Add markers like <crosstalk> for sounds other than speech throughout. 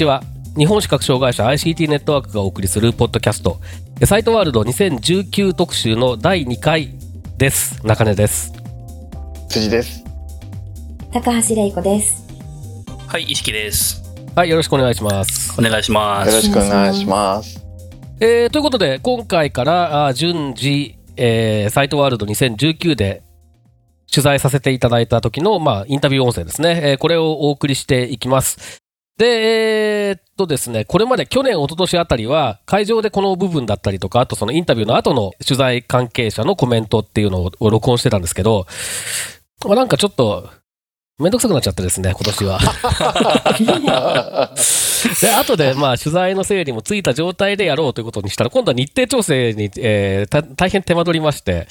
ちは。日本視覚障害者 ICT ネットワークがお送りするポッドキャスト、サイトワールド2019特集の第2回です。中根です。辻です高橋玲子です。はい、意識です。はい、よろしくお願いします。お願いします。よろしくお願いします。えーということで、今回からあ順次、えーサイトワールド2019で取材させていただいた時の、まあ、インタビュー音声ですね。えーこれをお送りしていきます。で、えーっとですね、これまで去年、一昨年あたりは、会場でこの部分だったりとか、あとそのインタビューの後の取材関係者のコメントっていうのを録音してたんですけど、ま、なんかちょっと、めんどくさくなっちゃってですね、今年は。<laughs> で、後で、まあ、取材の整理もついた状態でやろうということにしたら、今度は日程調整に、えーた大変手間取りまして。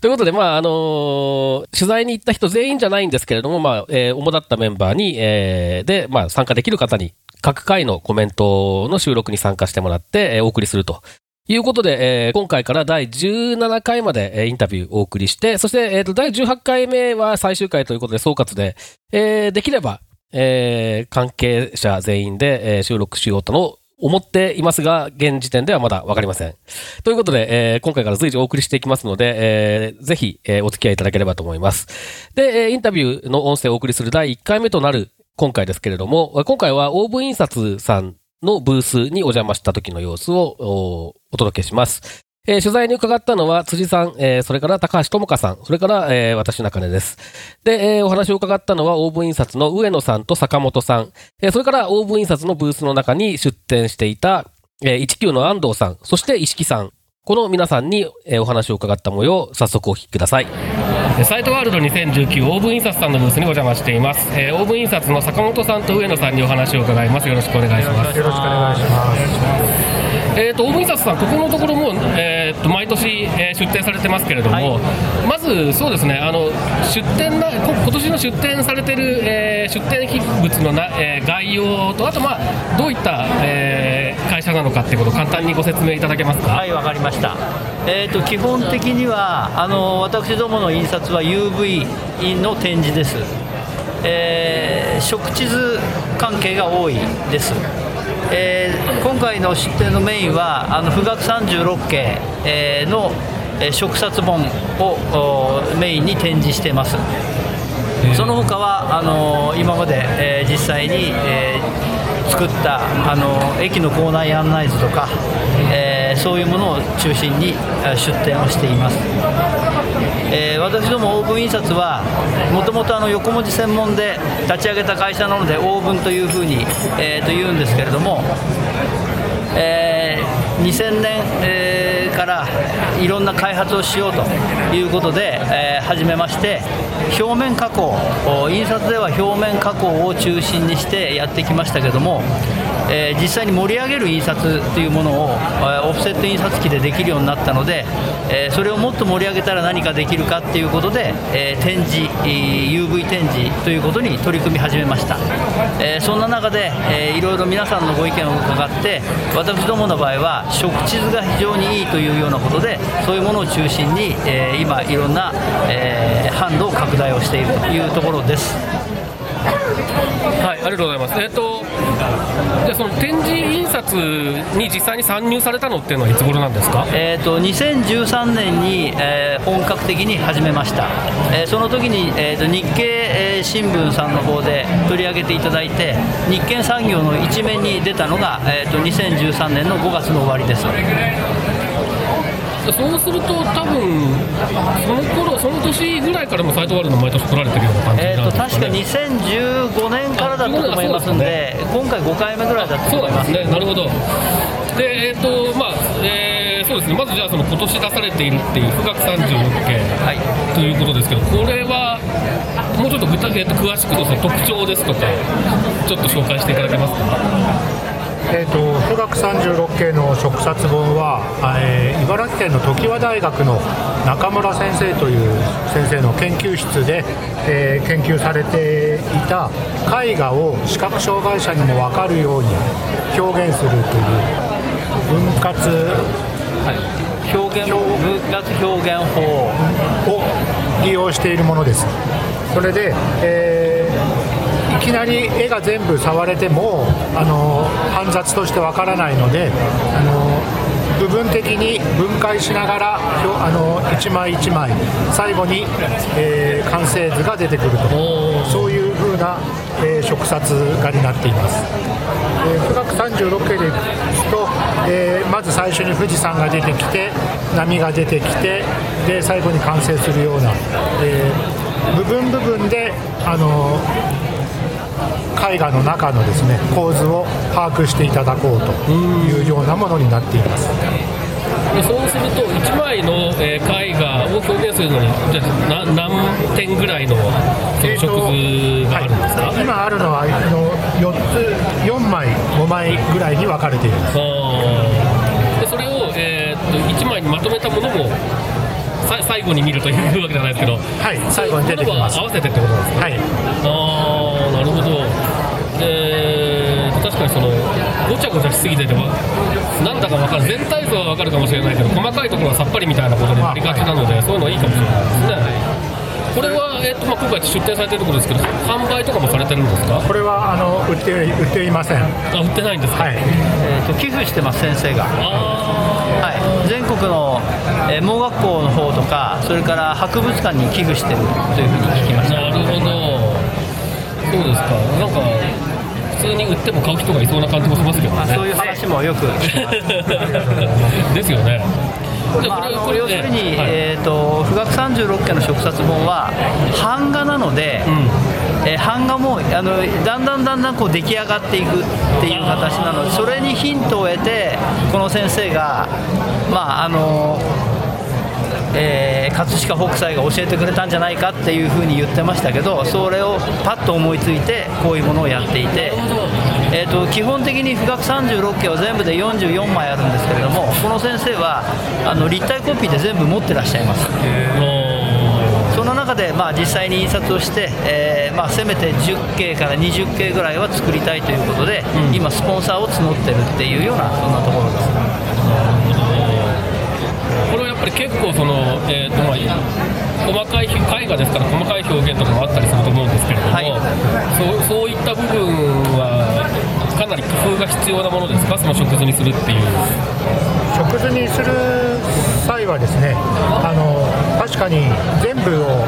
ということで、まあ、あのー取材に行った人全員じゃないんですけれども、まあ、えー主だったメンバーに、えーで、まあ、参加できる方に、各回のコメントの収録に参加してもらって、えーお送りすると。いうことで、えー今回から第17回まで、えーインタビューをお送りして、そして、えーと、第18回目は最終回ということで総括で、えーできれば、えー関係者全員で、えー収録しようとの思っていますが、現時点ではまだわかりません。ということで、えー今回から随時お送りしていきますので、えーぜひ、えーお付き合いいただければと思います。で、えーインタビューの音声をお送りする第1回目となる今回ですけれども、今回はオーブン印刷さんのブースにお邪魔した時の様子をおお届けします。えー取材に伺ったのは辻さん、えーそれから高橋智香さん、それから、えー私中根です。で、えーお話を伺ったのは、オーブン印刷の上野さんと坂本さん、えーそれから、オーブン印刷のブースの中に出展していた、えー19の安藤さん、そして石木さん、この皆さんに、えーお話を伺った模様、早速お聞きください。サイトワールド2019オーブン印刷さんのブースにお邪魔しています。えーオーブン印刷の坂本さんと上野さんにお話を伺います。よろしくお願いします。よろしくお願いします。えっ、と、オーブン印刷さん、ここのところも、えー、と毎年、えー出展されてますけれども、まずそうですね、あの出展なこ今年の出展されてる、えー出展物のな、えー概要と、あと、まあ、どういった、えー会社なのかっていうことを簡単にご説明いただけますか？はい、わかりました。えー、と基本的にはあの私どもの印刷は UV の展示です。えー食地図関係が多いです。えー今回の出展のメインはあの富岳36系、えーの、えー食冊本をおメインに展示してます。その他はあの今まで、えー実際に、えー作ったあの駅の構内案内図とか、えーそういうものを中心にえー出展をしています、えー私どもオーブン印刷はもともと横文字専門で立ち上げた会社なのでオーブンというふうに、えーと言うんですけれども、えー2000年、えーからいろんな開発をしようということで、えー始めまして表面加工印刷では表面加工を中心にしてやってきましたけども、えー実際に盛り上げる印刷というものを、えーオフセット印刷機でできるようになったので、えそれをもっと盛り上げたら何かできるかっていうことで、え展示 UV 展示ということに取り組み始めました、えそんな中で、えーいろいろ皆さんのご意見を伺って私どもの場合は食地図が非常にいいというようなことでそういうものを中心に、え今いろんな、え販路を拡大をしているというところです、ありがとうございます。えっ、と、じゃその展示印刷に実際に参入されたのっていうのはいつ頃なんですか？えー、と2013年に、えー本格的に始めました、えーその時に、えーと日経、新聞さんの方で取り上げていただいて日経産業の一面に出たのが、えー、と2013年の5月の終わりですそうすると多分その頃その年ぐらいからもサイトワールド毎年取られてるような感じえー、となんですか確かね。2015年からだったと思いますんで今回5回目ぐらいだったと思いますそうなんですね。なるほど。で、えっ、とまあ、えーそうですね。まずじゃあその今年出されているっていう富岳36系。はいということですけど、これはもうちょっと具体的に詳しくその特徴ですとか、ちょっと紹介していただけますか？えーと、富岳36系の植冊本は、えー、茨城県の常盤大学の中村先生という先生の研究室で、えー、研究されていた絵画を視覚障害者にも分かるように表現するという分割、はい、表現分割表現法を利用しているものです。それで、えーきなり絵が全部触れてもあの煩雑としてわからないのであの部分的に分解しながらあの1枚1枚最後に、えー、完成図が出てくるとそういう風な、えー、触冊画になっています。えー、富岳36系でいくと、えー、まず最初に富士山が出てきて波が出てきてで最後に完成するような、えー、部分部分であの絵画の中のですね構図を把握していただこうというようなものになっています。そうすると1枚の、えー、絵画を表現するのにじゃあ何点ぐらいのその植図があるんですか、はい、今あるのはの4つ4枚5枚ぐらいに分かれています。でそれを、えー、っと1枚にまとめたものも最後に見るというわけじゃないですけど、はい、最後に出てきます。合わせてってことなんですか、はい、ああなるほどで確かにそのごちゃごちゃしすぎててもなんだか分かる。全体像は分かるかもしれないけど細かいところはさっぱりみたいなことになりがちなので、そういうのはいいかもしれないですね。これは、えーとまあ、今回出店されてるところですけど販売とかもされてるんですか？これはあの売って売っていません。あ売ってないんですか、はい。えーと、寄付してます先生が。はい、全国の、えー、盲学校の方とかそれから博物館に寄付してるというふうに聞きました。なるほど。そうですか。なんか普通に売っても買う人がいそうな感じもしますけどね、まあ、そういう話もよく <laughs> ですよね。まあ、あの要するに、はい、えーと、富岳36件の植冊本は版画なので、うん、えー、版画もあのだんだんだんだんこう出来上がっていくっていう形なのでそれにヒントを得てこの先生がまああのえー、葛飾北斎が教えてくれたんじゃないかっていうふうに言ってましたけどそれをパッと思いついてこういうものをやっていて、えーと、基本的に富岳36家は全部で44枚あるんですけれどもこの先生はあの立体コピーで全部持ってらっしゃいます。その中で、まあ、実際に印刷をして、えーまあ、せめて10系から20系ぐらいは作りたいということで、うん、今、スポンサーを募ってるっていうようなそんなところです。ぱり結構その、えーとまあ、細かい絵画ですから細かい表現とかもあったりすると思うんですけれども、はい、そうそういった部分はかなり工夫が必要なものですか？その食図にするっていう。食図にする際はですねあの確かに全部を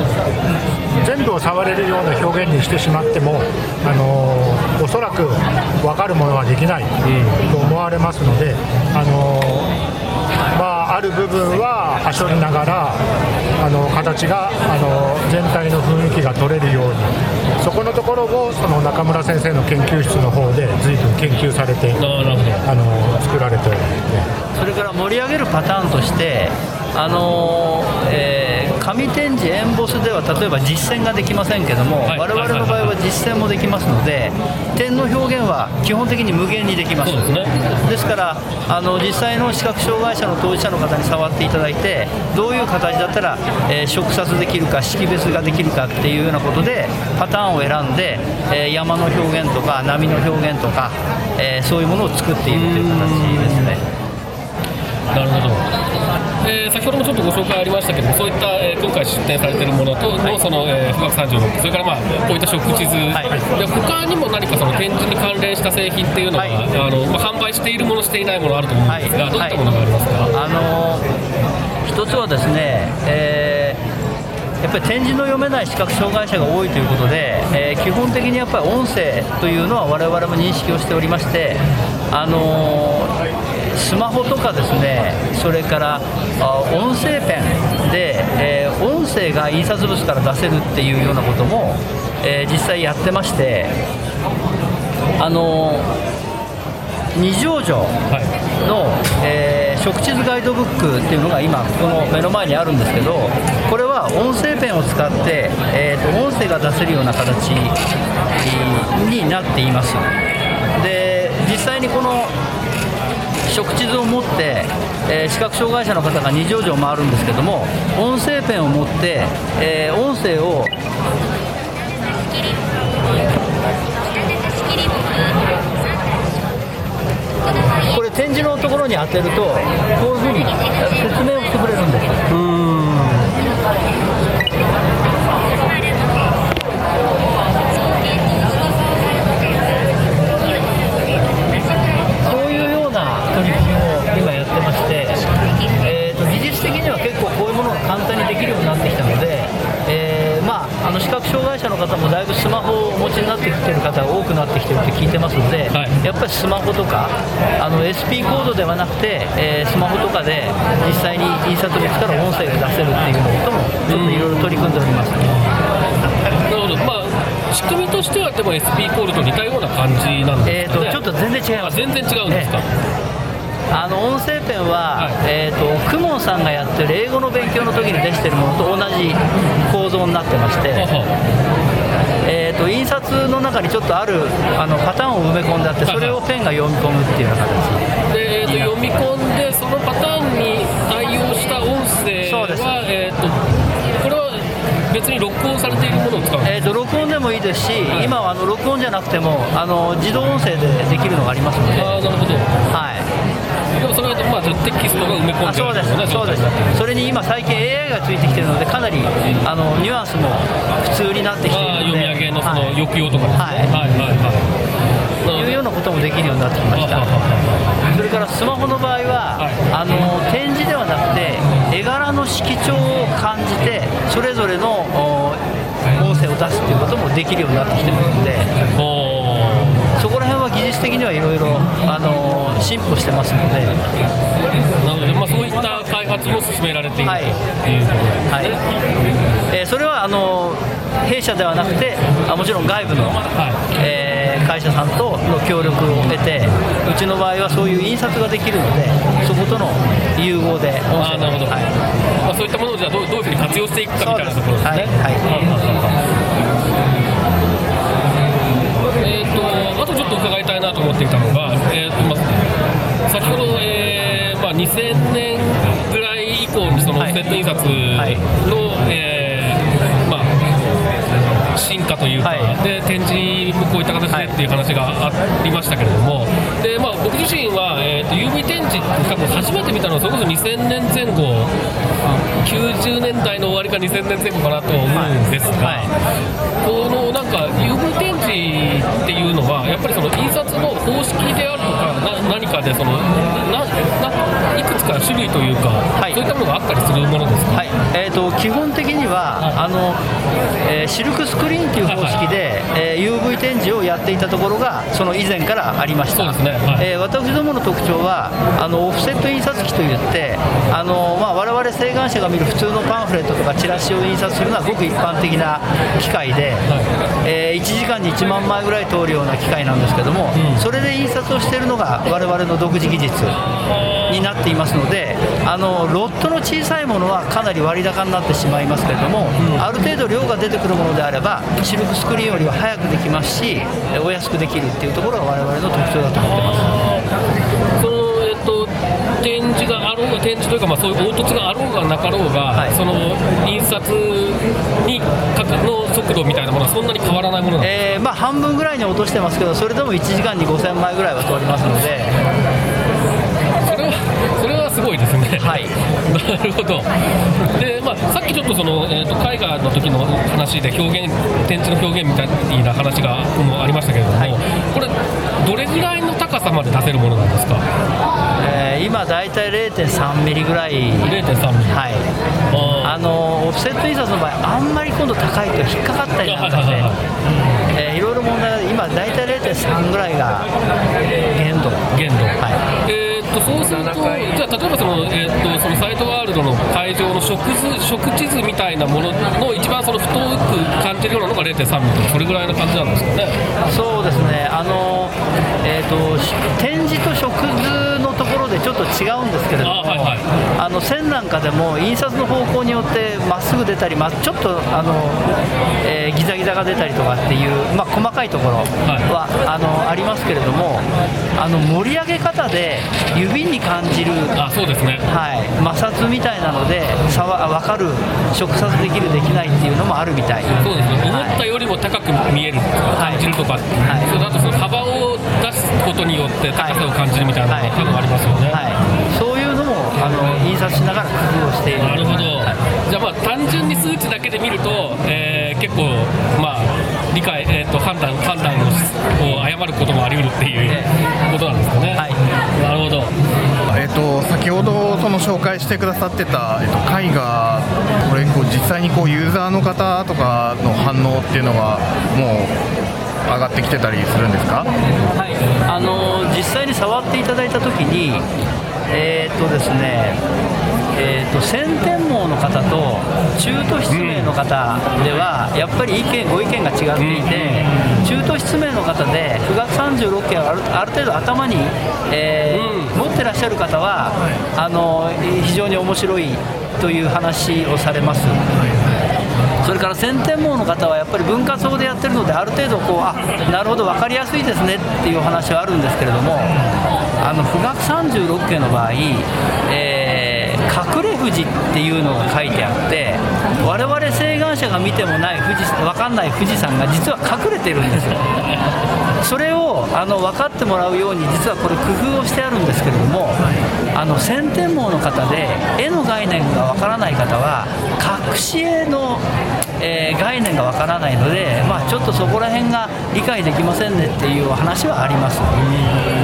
全部を触れるような表現にしてしまってもあのおそらく分かるものはできないと思われますので、あのまあ、ある部分ははしょりながらあの形があの全体の雰囲気が取れるようにそこのところをその中村先生の研究室の方で随分研究されてあの作られておりますね。それから盛り上げるパターンとしてあのえー、紙展示エンボスでは例えば実践ができませんけども、はい、我々の場合は実践もできますので点の表現は基本的に無限にできます。です,、ね、ですからあの実際の視覚障害者の当事者の方に触っていただいてどういう形だったら、えー、触殺できるか識別ができるかっていうようなことでパターンを選んで、えー、山の表現とか波の表現とか、えー、そういうものを作っているという形ですね。なるほどえー、先ほどもちょっとご紹介ありましたけどそういった、えー、今回出展されているものとの、その、えー、富岳36それから、まあ、こういった食地図、はい、で他にも何かその展示に関連した製品っていうのは、はい、あのまあ、販売しているものしていないものあると思うんですが、はい、どういったものがありますか、あのー、一つはですね、えーやっぱり展示の読めない視覚障害者が多いということで、えー、基本的にやっぱり音声というのは我々も認識をしておりまして、あのー、スマホとかですねそれから音声ペンで、えー、音声が印刷物から出せるっていうようなことも、え実際やってまして、あの二条城の、はい。えー、食地図ガイドブックっていうのが今この目の前にあるんですけどこれは音声ペンを使って、えー、と音声が出せるような形になっています。で実際にこの食地図を持って、えー視覚障害者の方が二条城を回るんですけども音声ペンを持って、えー音声をこれ展示のところに当てるとこういうふうに説明 SP コールと似たような感じなんですかね。えーとちょっと全然違います。あ全然違うんですか。あの音声ペンは、はい。えー、とクモンさんがやってる英語の勉強の時に出してるものと同じ構造になってまして、ははえー、と印刷の中にちょっとあるあのパターンを埋め込んであってそれをペンが読み込むっていうような形。で、えーと読み込んでそのパターンに対応した音声そうです。は、えー、とこれは別に録音されているものを使うんですえー、と録音でもいいですし、今はあの録音じゃなくてもあの自動音声でできるのがありますので、あーなるほど。はい、でもそれは、まあ、テキストが埋め込んであそうです。あるような状そうです。それに今最近 AI がついてきてるのでかなりあのニュアンスも普通になってきてるので。読み上げのそのはい。抑揚とかですね。はいはいはいはい。いうようなこともできるようになってきましたそれからスマホの場合は、はい。あの展示ではなくて絵柄の色調を感じてそれぞれのお音声を出すということもできるようになってきてますのでおそこら辺は技術的にはいろいろあの進歩してますので、ーなので、まあ、そういった開発も進められているはいということですね。はい。えーそれはあの弊社ではなくてあもちろん外部の、はい。えー会社さんとの協力を得てうちの場合はそういう印刷ができるのでそことの融合で音なるほど、はい。まあ、そういったものをじゃあどうどういうふうに活用していくかみたいなところですね。はいはい。えー、とあとちょっと伺いたいなと思っていたのが、えーとまあ、先ほど、えーまあ、2000年ぐらい以降にそのセット印刷の、はい。えーはい。で展示もこういった形でっていう話がありましたけれども、でまあ、僕自身は、えー、と UV 展示多分初めて見たのはそれこそ2000年前後。90年代の終わりか2000年前後かなと思うんですが、このなんか UV 展示っていうのはやっぱりその印刷の方式であるとかな何かでそのいくつか種類というか、はい。そういったものがあったりするものですか、はい。えー、と基本的には、あのえーシルクスクリーンという方式で、えー UV 展示をやっていたところがその以前からありました。ね。はい。えー私どもの特徴はあのオフセット印刷機といってあの、まあ、我々請願者が見る普通のパンフレットとかチラシを印刷するのはごく一般的な機械で、え1時間に1万枚ぐらい通るような機械なんですけども、それで印刷をしているのが我々の独自技術になっていますのであのロットの小さいものはかなり割高になってしまいますけれども、ある程度量が出てくるものであればシルクスクリーンよりは早くできますしえお安くできるっていうところが我々の特徴だと思ってますろうが展示というか、まあ、そういう凹凸があろうがなかろうが、はい。その印刷にの速度みたいなものはそんなに変わらないものなんですえーまあ、半分ぐらいに落としてますけどそれでも1時間に5000枚ぐらいは通りますので。それはそれはすごいですね。はい。なるほど。で、まあ、さっきちょっとその、えー、と絵画の時の話で表現、展示の表現みたいな話がもありましたけれども、はい。これ、どれぐらいの高さまで出せるものなんですか、えー今大体0.3ミリぐらい。0.3ミリ。はい。ああのオフセット印刷の場合あんまり今度高いと引っかかったりなんかして。はいいろいろ問題が今大体0.3ぐらいが限度。限度。はい。えー、とそうすると、じゃあ、例えばその、えー、とそのサイトワールドの会場の食図食地図みたいなものの一番その太く感じるようなのが0.3ミリそれぐらいの感じなんですかね。そうですねあの、えー、とし展示と食図ろろでちょっと違うんですけれども、あはいはい。あの線なんかでも印刷の方向によってまっすぐ出たり、ま、ちょっとあの、えーギザギザが出たりとかっていう、まあ、細かいところは、あのありますけれどもあの盛り上げ方で指に感じるあそうですね。はい、摩擦みたいなので差は分かる触撮できるできないっていうのもあるみたい。そうですね。思はいったよりも高く見える、はい。感じるとか、はい。そうあとその幅を出すことによって高さを感じるみたいなのが多分ありますよね、はい、そういうのもあの印刷しながら工夫をしている。なるほど、はい。じゃあまあ単純に数値だけで見ると、えー結構まあ理解、えー、と判断判断をを誤ることもあり得るっていうことなんですかね、はい。なるほど。えっと先ほどその紹介してくださってた、えっと、絵画これこう実際にこうユーザーの方とかの反応っていうのはもう上がってきてたりするんですか？はい、あの実際に触っていただいたときに、えーっとですね、えーっと先天網の方と中途失明の方では、やっぱり意見、ご意見が違っていて、中途失明の方で、富岳36件をあるある程度頭に、えー持ってらっしゃる方は、あの非常に面白いという話をされます。それから先天網の方はやっぱり文化層でやってるのである程度こうあなるほど分かりやすいですねっていうお話はあるんですけれどもあの富岳36景の場合、えー隠れ富士っていうのが書いてあって我々請願者が見てもない富士分かんない富士山が実は隠れてるんですよ。それをあの分かってもらうように実はこれ工夫をしてあるんですけれどもあの先天網の方で絵の概念が分からない方は隠し絵の、えー概念が分からないので、まあ、ちょっとそこら辺が理解できませんねっていうお話はあります。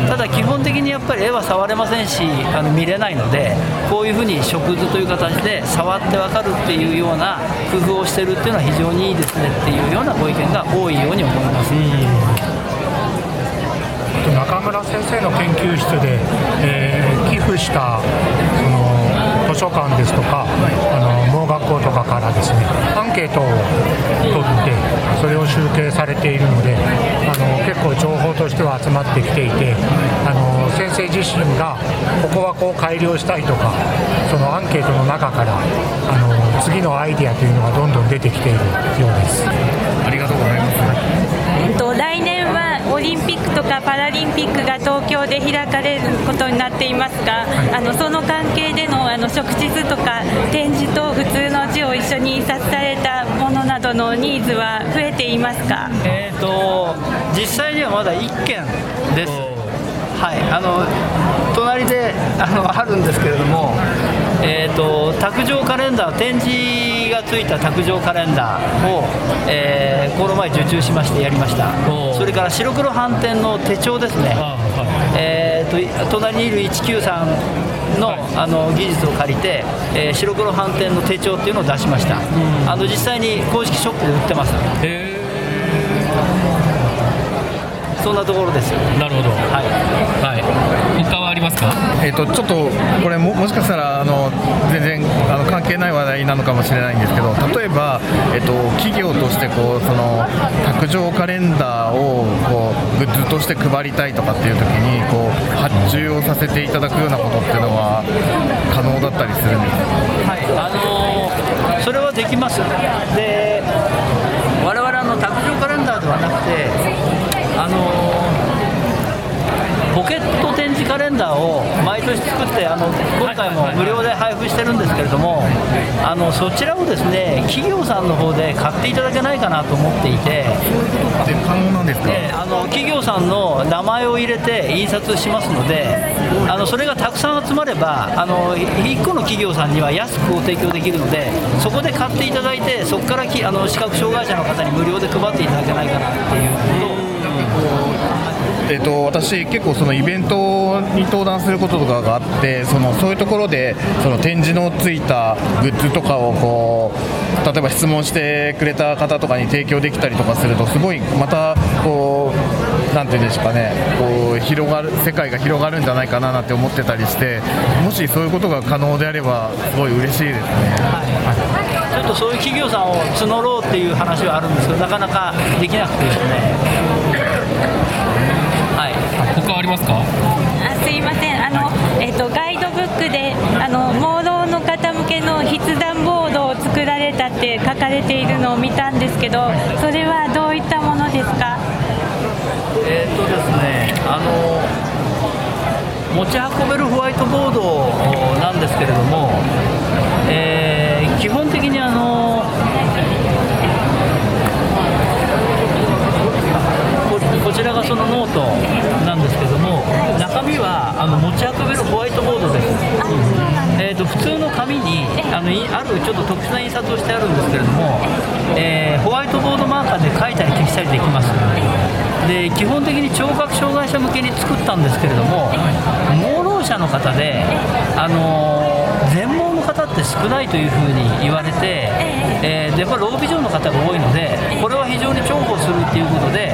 ただ基本的にやっぱり絵は触れませんしあの見れないのでこういうふうに食図という形で触って分かるっていうような工夫をしてるっていうのは非常にいいですねっていうようなご意見が多いように思います、中村先生の研究室で、えー寄付した図書館ですとかあの盲学校とかからですねアンケートを取ってそれを集計されているのであの結構情報としては集まってきていてあの先生自身がここはこう改良したいとかそのアンケートの中からあの次のアイデアというのがどんどん出てきているようです。ありがとうございますえっと来年はオリンピックとかパラリンピックが東京で開かれることになっていますが、あのその関係でのあの食地図とか展示と普通の字を一緒に印刷されたものなどのニーズは増えていますか？えー、と実際にはまだ1件です、はい、あの隣であのあるんですけれども、えー、と卓上カレンダー、展示がついた卓上カレンダーを、えーこの前受注しましてやりました。それから白黒反転の手帳ですね。あはえー、と隣にいる193の,、あの技術を借りて、えー白黒反転の手帳っていうのを出しました、あの実際に公式ショップで売ってます。そんなところですよ。ーなるほど。はい。はい。他はありますか？えっとちょっとこれももしかしたらあの全然あの関係ない話題なのかもしれないんですけど例えば、えっと、企業としてこうその卓上カレンダーをこうとして配りたいとかっていう時にこう発注をさせていただくようなことっていうのは可能だったりするんですか？はい、あのーそれはできます。で、我々あの卓上カレンダーではなくて、あのーポケット展示カレンダーを毎年作ってあの今回も無料で配布してるんですけれどもあのそちらをですね企業さんの方で買っていただけないかなと思っていてで可能なんですか、であの企業さんの名前を入れて印刷しますのであのそれがたくさん集まればあの1個の企業さんには安くご提供できるのでそこで買っていただいてそこからきあの視覚障害者の方に無料で配っていただけないかなっていうことをえっと私結構そのイベントに登壇することとかがあってそのそういうところでその展示のついたグッズとかをこう例えば質問してくれた方とかに提供できたりとかするとすごいまたこうなんていうんでしょうかねこう広がる世界が広がるんじゃないかななんて思ってたりしてもしそういうことが可能であればすごい嬉しいですね。はいちょっとそういう企業さんを募ろうっていう話はあるんですけどなかなかできなくてですね他ありますか？あすいません。あの、えっと、ガイドブックであの盲ろの方向けの筆談ボードを作られたって書かれているのを見たんですけどそれはどういったものですか？えー、っとですねあの持ち運べるホワイトボードなんですけれども、えー、基本的にあのこちらがそのノートなんですけども中身はあの持ち運べるホワイトボードです、えーと、普通の紙にあのあるちょっと特殊な印刷をしてあるんですけれども、えー、ホワイトボードマーカーで書いたり消したりできます。で基本的に聴覚障害者向けに作ったんですけれども盲ろう者の方で、あのー、全盲の方って少ないというふうに言われて、えー、やっぱりロービジョンの方が多いのでこれは非常に重宝するっていうことで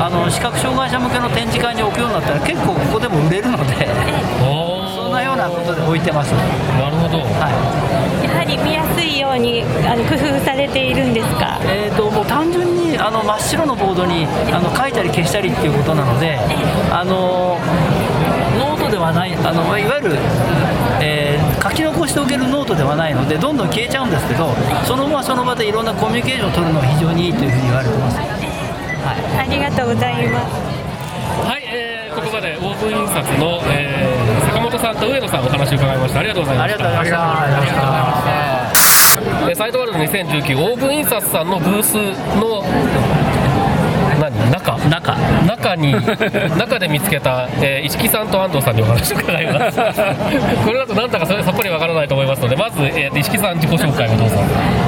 あの視覚障害者向けの展示会に置くようになったら結構ここでも売れるので <laughs> そんなようなことで置いてます。なるほど、はい、やはり見やすいようにあの工夫されているんですか、えーと、もう単純にあの真っ白のボードにあの書いたり消したりっていうことなのであのノートではないあのいわゆる、えー、書き残しておけるノートではないのでどんどん消えちゃうんですけどその場その場でいろんなコミュニケーションを取るのが非常にいいというふうに言われてます。はい、ありがとうございます。はい、えー、ここまでオープン印刷の、えー、坂本さんと上野さんお話を伺いました。ありがとうございました。ありがとうございました。サイトワールド2019オープン印刷さんのブースの何？中？中。中に中で見つけた、えー、石木さんと安藤さんにお話を伺います。<laughs> これだとなんだかそれさっぱりわからないと思いますのでまず、えー、石木さん自己紹介をどうぞ。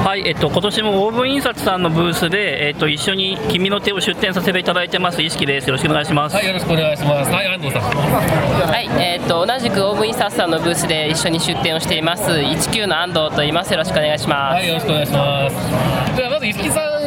はいえっと今年もオーブン印刷さんのブースで、えっと、一緒に君の手を出展させていただいてます石木です。よろしくお願いします。はいよろしくお願いします。はい安藤さん。はいえー、っと同じくオーブン印刷さんのブースで一緒に出展をしています19の安藤と言います。よろしくお願いします。はいよろしくお願いします。ではまず石木さん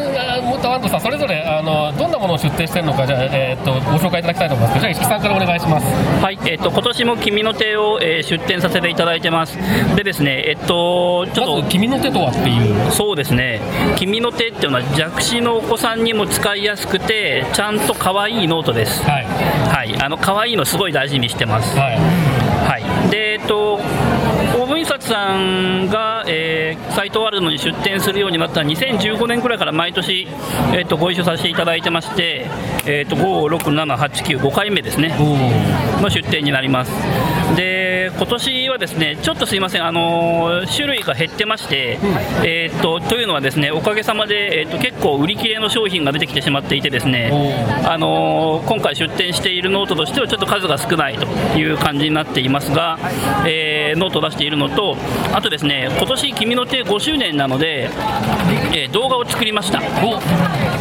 と安藤さんそれぞれあのどんなものを出展しているのかじゃあ、えー、っとご紹介いただきたいと思いますじゃあ石木さんからお願いします。はい、えー、っと今年も君の手を、えー、出展させていただいてます。でですねえっとちょっと、君の手とはっていう。そうですね。君の手っていうのは弱視のお子さんにも使いやすくてちゃんと可愛いノートです。はい、はい、あの可愛いのすごい大事にしてます。はい、はい、でえっとさんが、えー、サイトワールドに出展するようになった2015年くらいから毎年、えーと、ご一緒させていただいてまして、えーと、5、6、7、8、9、5回目ですね、の出展になります。で今年はですねちょっとすいません、あの種類が減ってまして、えーと、というのはですねおかげさまで、えーと、結構売り切れの商品が出てきてしまっていてですね、あの今回出展しているノートとしてはちょっと数が少ないという感じになっていますが、えー、ノートを出しているのとあとですね今年君の手5周年なので、えー、動画を作りました、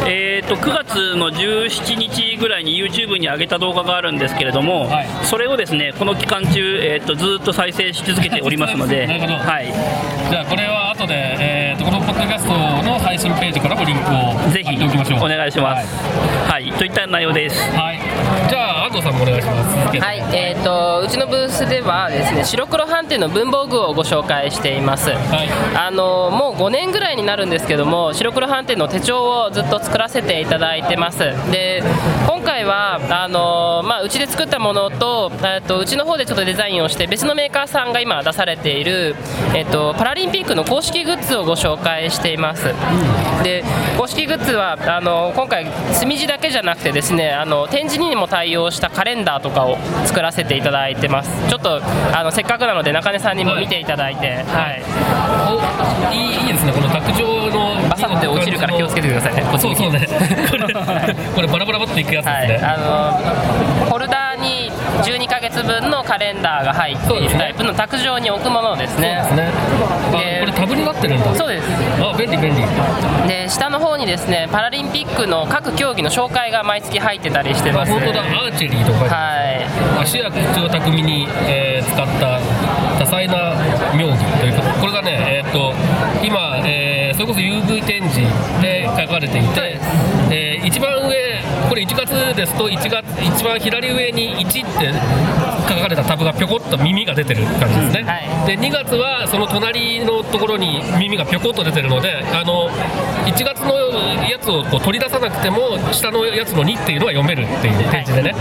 えーと、9月の17日ぐらいに YouTube に上げた動画があるんですけれども、はい、それをですねこの期間中、えーと、ずっと再生し続けておりますので <laughs> はい、じゃあこれは後で、えーと、このポッドキャストの配信ページからもリンクをぜひお願いします、はい、はい、といった内容です、はい、じゃあ安藤さんもお願いします。はいえー、とうちのブースではですね白黒判定の文房具をご紹介しています、はい、あのもう5年ぐらいになるんですけども白黒判定の手帳をずっと作らせていただいてます。で今回はあの、まあ、うちで作ったものととうちの方でちょっとデザインをして別のメーカーさんが今出されている、えー、とパラリンピックの公式グッズをご紹介しています、うん、で公式グッズはあの今回墨地だけじゃなくてですねあの展示にも対応したカレンダーとかを作らせていただいてます。ちょっとあのせっかくなので中根さんにも見ていただいて、はい。おいいいいですね。この卓上のバサって落ちるから気をつけてくださいね。そうそうね。こ <laughs> れこれバラバラバっていくやつですね、はい、あのホルダーに12か月分のカレンダーが入っているタイプの卓上に置くものですね。そうですね。これタブになってるんだ。そうです。あ便利便利。で下の方にですねパラリンピックの各競技の紹介が毎月入ってたりしてます、ね、本当だ。アーチェリーとか。はい。足や口を巧みに、えー、使った多彩な妙技ということ。これがねえー、っと今、えー、それこそ UV 展示で書かれていて、えー、一番上これ1月ですと1月一番左上に1って書かれたタブがぴょこっと耳が出てる感じですね、はい、で2月はその隣のところに耳がぴょこっと出てるのであの1月のややつをこう取り出さなくても下のやつの2っていうのは読めるっていう展示でね、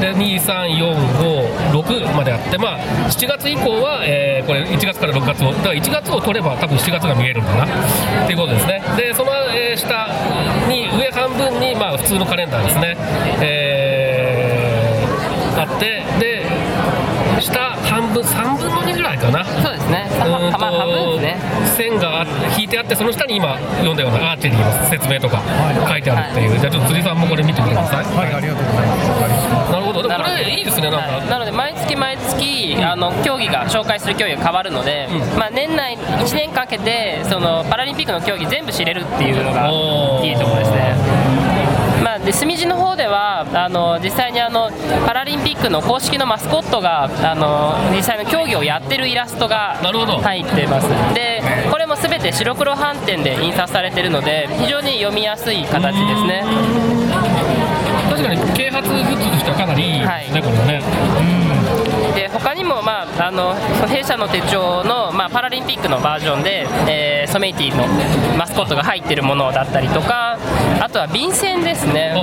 で23456まであって、まあ、7月以降は、えーこれ1月から6月をだから1月を取れば多分7月が見えるんだなっていうことですね。でその、えー下に上半分に、まあ、普通のカレンダーですね、えーあってで下半分3分の2ぐらいかな。そうですね。半分ですね。線が引いてあってその下に今読んだようなアーチェリーの説明とか書いてあるっていう、じゃあちょっと辻さんもこれ見てみてください。はい。ありがとうございます。なるほど。でもこれいいですねなんか、なので毎月毎月あの競技が紹介する競技が変わるので、まあ、年内1年かけてそのパラリンピックの競技全部知れるっていうのがいいところですね。まあ、で墨地の方ではあの実際にあのパラリンピックの公式のマスコットがあの実際の競技をやってるイラストが入ってます。でこれも全て白黒斑点で印刷されているので非常に読みやすい形ですね啓発グッズとしてはかなりいい。ですね、これねで他にも、まあ、あの弊社の手帳の、まあ、パラリンピックのバージョンで、えーソメイティのマスコットが入っているものだったりとかあとは便箋ですね。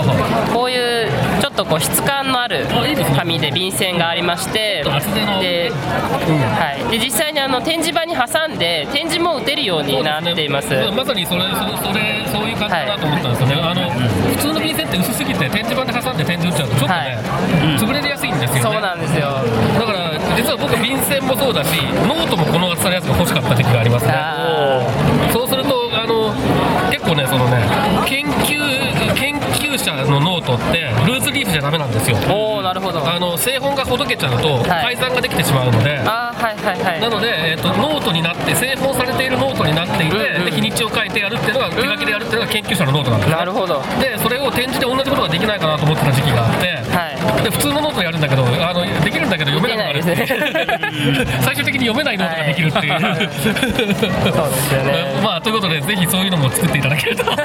こういうちょっとこう質感のある紙で便箋がありましてで,、はい、で実際にあの展示板に挟んで展示も打てるようになっています。まさにそれそそれそういう感じだなと思ったんですよね、あのすぎて展示板で挟んで展示打っちゃうとちょっとね、潰れやすいんですよね。そうなんですよ。だから実は僕便箋もそうだしノートもこの厚さのやつが欲しかった時期がありますね。そうするとあの結構ねそのね研究研究者のノートってルーズリーフじゃダメなんですよ。おおなるほど。あの製本がほどけちゃうと改ざんができてしまうので、あーはいはいはい。なので、えー、とノートになって製本されているノートになっていて、で日にちを書いてやるっていうのが手書きでやるっていうのが研究者のノートなんですね。なるほど。でそれを点字で同じきないかなと思ってた時期があって、で普通のノートやるんだけどあのできるんだけど読めなくなるっていう。<laughs> 最終的に読めないノートができるっていう、そうですよね。<laughs> まあということでぜひそういうのも作っていただけると。<laughs>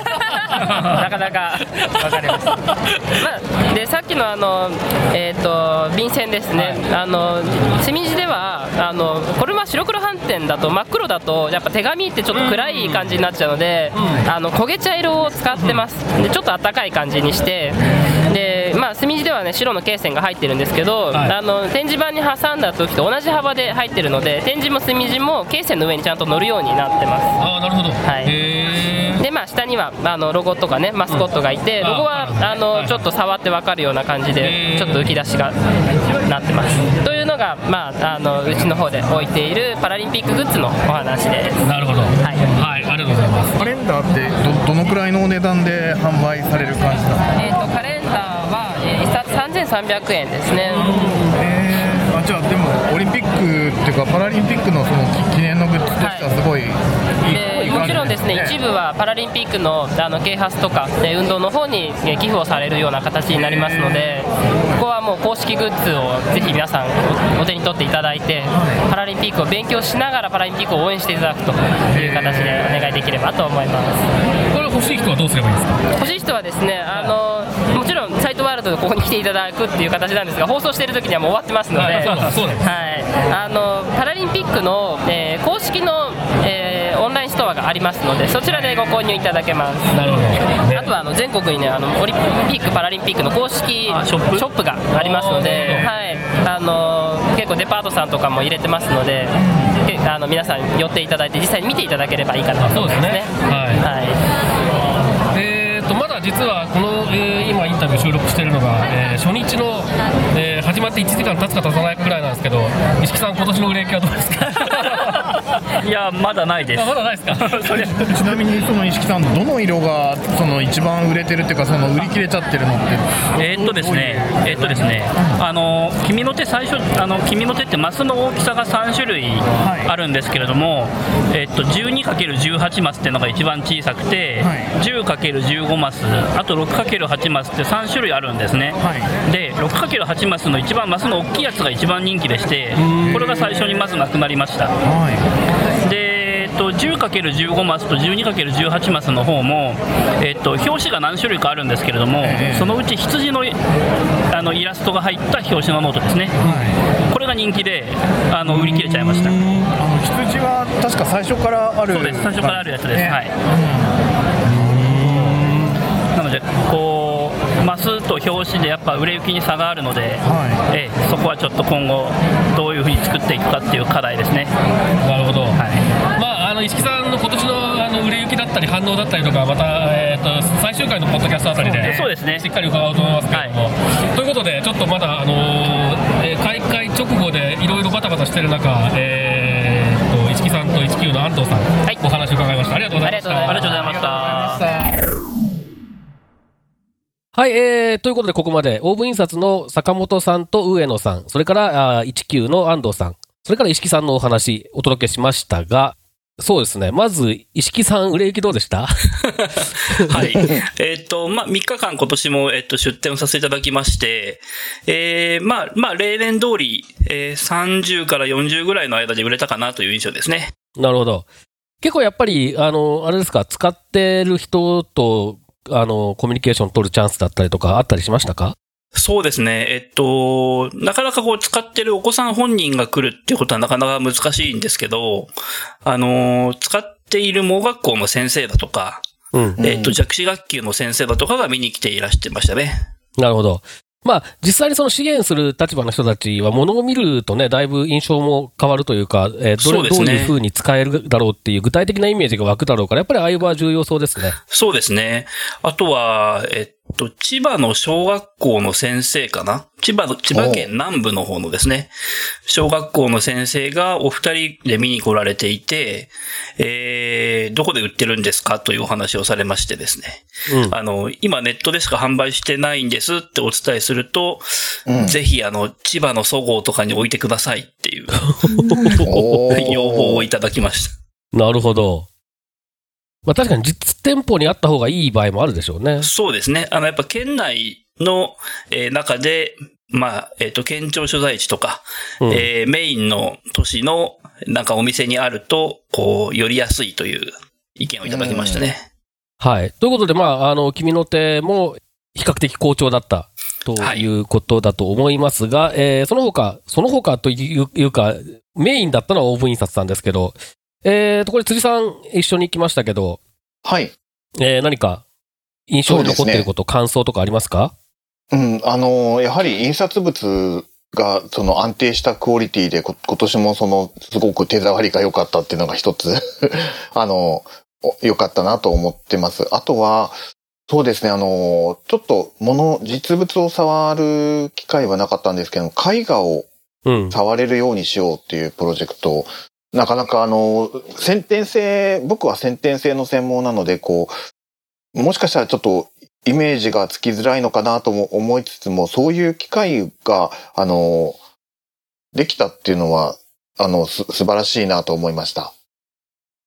なかなかわかります。まあ、でさっきのあのえっ、と便箋ですね。あの墨字ではあのこれは白黒反転だと真っ黒だとやっぱ手紙ってちょっと暗い感じになっちゃうので、あの焦げ茶色を使ってます。でちょっと暖かい感じにして、でまあ墨地ではね白の罫線が入ってるんですけど、あの展示板に挟んだ時と同じ幅で入ってるので展示も墨地も罫線の上にちゃんと乗るようになってます。ああなるほどはい。でまあ下にはあのロゴとかねマスコットがいて、ロゴはあのちょっと触ってわかるような感じでちょっと浮き出しがなってます。というのがまああのうちの方で置いているパラリンピックグッズのお話です。なるほど。はい。はい、ありがとうございます。カレンダーってどどのくらいのお値段で販売される感じなんですか？えっ、とカレンダーは、えー、1冊3300円ですね。あじゃあでもオリンピックっていうかパラリンピックのその記記念のグッズとしてはすごいいい,、でもちろんですね、一部はパラリンピックのあの啓発とか、え運動の方にえ寄付をされるような形になりますので、ここはもう公式グッズをぜひ皆さんおお手に取っていただいて、パラリンピックを勉強しながらパラリンピックを応援していただくという形でお願いできればと思います。これ欲しい人はどうすればいいですか？欲しい人はですね、あのここに来ていただくっていう形なんです。が、放送している時にはもう終わってます。ので、はい、あのパラリンピックの、えー公式の、えーオンラインストアがあります。ので、そちらでご購入いただけます。なるほど。あとはあの全国にねあのオリンピック・パラリンピックの公式ショップがありますので、はい、あの結構デパートさんとかも入れてます。ので、あの皆さん寄っていただいて実際に見ていただければいいかなと思います。ね。はい。実はこの、えー今インタビュー収録しているのが、えー初日の、えー始まって1時間経つか経たないかぐらいなんですけど、石木さん今年の売れ行きはどうですか？<laughs> いやまだないです。あまだないですか？<laughs> それちなみにその石木さんどの色がその一番売れてるっていうかその売り切れちゃってるのって。えーっとですね、えーっとですね、あの君の手最初あの君の手ってマスの大きさが3種類あるんですけれども、えーっと 12×18 マスっていうのが一番小さくて、10×15 マス、あと 6×8 マスって3種類あるんですね。で 6×8 マスの一番マスの大きいやつが一番人気でして、これが最初にまずなくなりました。で、えっと、10×15 マスと 12×18 マスの方も、えっと、表紙が何種類かあるんですけれども、そのうち羊のあのイラストが入った表紙のノートですね、これが人気であの売り切れちゃいました。羊は確か最初からあるそうです。最初からあるやつです、ねはい表紙でやっぱ売れ行きに差があるので、はい、えそこはちょっと今後どういうふうに作っていくかっていう課題ですね。なるほど、はい、まああの石木さんの今年のあの売れ行きだったり反応だったりとかまた、えーと、最終回のポッドキャストあたりでそうです。ね。しっかり伺おうと思いますけれども、はい、ということでちょっとまだあのー、えー、開会直後でいろいろバタバタしてる中、えー、と市木さんと19の安藤さん、はい、お話を伺いました。ありがとうございました。ありがとうございましたはい、えー、ということでここまで、オーブ印刷の坂本さんと上野さん、それからあ19の安藤さん、それから石木さんのお話、お届けしましたが、そうですね。まず、石木さん、売れ行きどうでした？<laughs> はい。えっ、と、まあ、3日間今年も、えっ、と、出展をさせていただきまして、えー、まあ、まあ、例年通り、えー、30から40ぐらいの間で売れたかなという印象ですね。なるほど。結構やっぱり、あの、あれですか、使ってる人とあの、コミュニケーション取るチャンスだったりとかあったりしましたか？そうですね。えっと、なかなかこう使ってるお子さん本人が来るっていうことはなかなか難しいんですけど、あの、使っている盲学校の先生だとか、うん、えっと、弱視学級の先生だとかが見に来ていらしてましたね。なるほど。まあ、実際にその支援する立場の人たちは、ものを見るとね、だいぶ印象も変わるというか、えー、どれ、ね、どういうふうに使えるだろうっていう具体的なイメージが湧くだろうから、やっぱりああいう場は重要そうですね。そうですね。あとは、えっと、千葉の小学校の先生かな？千葉の、千葉県南部の方のですね、小学校の先生がお二人で見に来られていて、えー、どこで売ってるんですか？というお話をされましてですね。うん、あの、今ネットでしか販売してないんですってお伝えすると、うん、ぜひあの、千葉のそごうとかに置いてくださいっていう <laughs> 要望をいただきました。なるほど。まあ確かに実店舗にあった方がいい場合もあるでしょうね。そうですね。あの、やっぱ県内の、えー、中で、まあ、えっ、ー、と、県庁所在地とか、うん、えー、メインの都市の、なんかお店にあると、こう、よりやすいという意見をいただきましたね。はい。ということで、まあ、あの、君の手も比較的好調だったということだと思いますが、はい、えー、その他、その他というか、メインだったのはオーブン印刷さんですけど、えーと、これ辻さん一緒に行きましたけど、はい。えー、何か印象に残っていること、ね、感想とかありますか？うん、あの、やはり印刷物がその安定したクオリティで今年もそのすごく手触りが良かったっていうのが一つ <laughs> あの、良かったなと思ってます。あとは、そうですね、あの、ちょっと物、実物を触る機会はなかったんですけど、絵画を触れるようにしようっていうプロジェクトなかなかあの、先天性、僕は先天性の専門なので、こう、もしかしたらちょっとイメージがつきづらいのかなとも思いつつも、そういう機会が、あの、できたっていうのは、あの、す、素晴らしいなと思いました。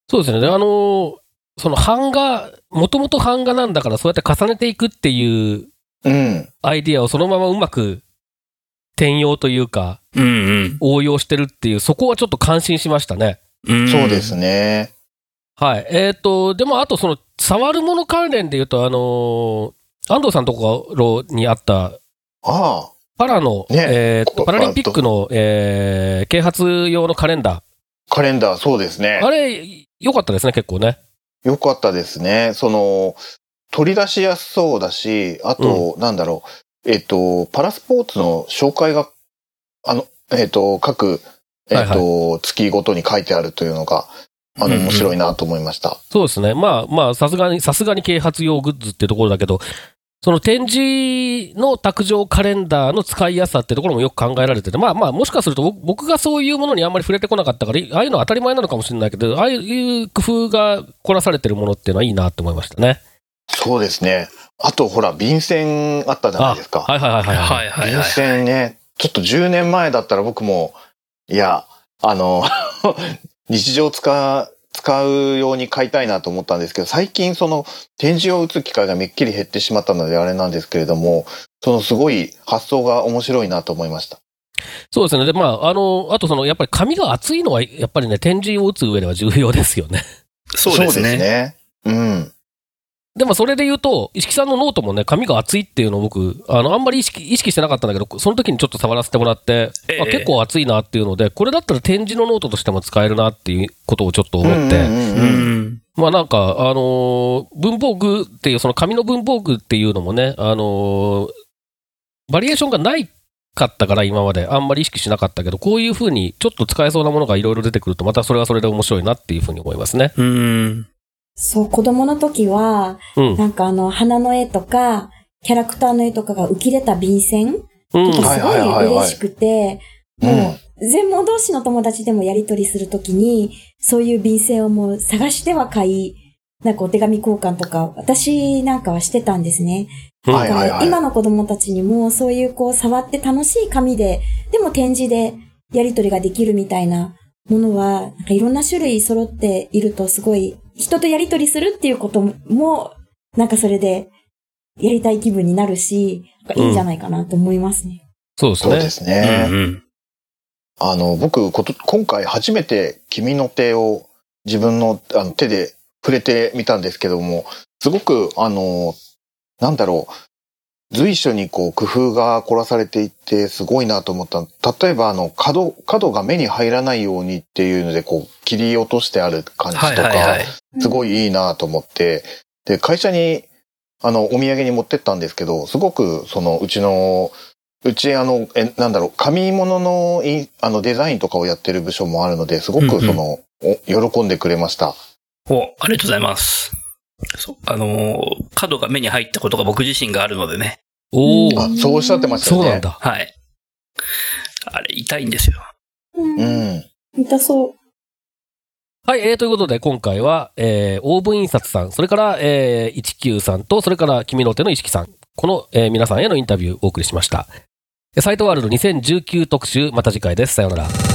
そうですね。あの、その版画、もともと版画なんだからそうやって重ねていくっていう、うん。アイディアをそのままうまく転用というか、うんうん、応用してるっていう、そこはちょっと感心しましたね。うん、そうですね。はい。えっ、ー、と、でもあとその、触るもの関連で言うと、あのー、安藤さんのところにあった、ああ。パラの、ね、えっ、と、パラリンピックの、えー、啓発用のカレンダー。カレンダー、そうですね。あれ、良かったですね、結構ね。良かったですね。その、取り出しやすそうだし、あと、うん、なんだろう、えっ、と、パラスポーツの紹介が、あの、えっ、と、各、えっ、と、はいはい、月ごとに書いてあるというのが、あの、面白いなと思いました。うんうん、そうですね。まあ、まあ、さすがに、さすがに啓発用グッズっていうところだけど、その展示の卓上カレンダーの使いやすさっていうところもよく考えられてて、まあまあ、もしかすると僕がそういうものにあんまり触れてこなかったから、ああいうのは当たり前なのかもしれないけど、ああいう工夫が凝らされてるものっていうのはいいなと思いましたね。そうですね。あと、ほら、便箋あったじゃないですか。はいはいはいはい。はい便箋ね、ちょっと10年前だったら僕も、いや、あの <laughs> 日常使、使うように買いたいなと思ったんですけど、最近その展示を打つ機会がめっきり減ってしまったのであれなんですけれども、そのすごい発想が面白いなと思いました。そうですね。で、まあ、あの、あとその、やっぱり紙が厚いのは、やっぱりね、展示を打つ上では重要ですよね。そうですね。そうですね。うん。でもそれで言うと、石木さんのノートもね、紙が厚いっていうのを僕、あの、あんまり意識意識してなかったんだけど、その時にちょっと触らせてもらって、えあ結構厚いなっていうので、これだったら点字のノートとしても使えるなっていうことをちょっと思って、まあなんか、あのー、文房具っていう、その紙の文房具っていうのもね、あのー、バリエーションがないかったから今まで。あんまり意識しなかったけど、こういうふうにちょっと使えそうなものがいろいろ出てくると、またそれはそれで面白いなっていうふうに思いますね。うん。そう、子供の時は、うん、なんかあの、花の絵とか、キャラクターの絵とかが浮き出た便箋。とかすごい嬉しくて、もう、全盲同士の友達でもやりとりするときに、そういう便箋をもう探しては買い、なんかお手紙交換とか、私なんかはしてたんですね。はいはいはい、今の子供たちにもそういうこう触って楽しい紙で、でも展示でやりとりができるみたいなものは、なんかいろんな種類揃っているとすごい人とやりとりするっていうことも、なんかそれでやりたい気分になるし、いいんじゃないかなと思いますね。うん、そうですね。そうですね。うんうん、あの、僕こと、今回初めて君の手を自分のあの手で触れてみたんですけども、すごく、あの、なんだろう、随所にこう工夫が凝らされていってすごいなと思った。例えばあの角、角が目に入らないようにっていうのでこう切り落としてある感じとか、すごいいいなと思って、で、会社にあの、お土産に持ってったんですけど、すごくそのうちの、うちあの、え、なんだろう、紙物のいあのデザインとかをやってる部署もあるので、すごくその、うんうん、喜んでくれました。お、ありがとうございます。そう、あのー、角が目に入ったことが僕自身があるのでね。おお、そうおっしゃってましたね。そうなんだ。はい。あれ、痛いんですよ。うん。痛そう。はい、えー、ということで、今回は、えー、オーブ印刷さん、それから、えー、19さんと、それから、君の手の意識さん、この、えー、皆さんへのインタビューをお送りしました。サイトワールド2019特集、また次回です。さようなら。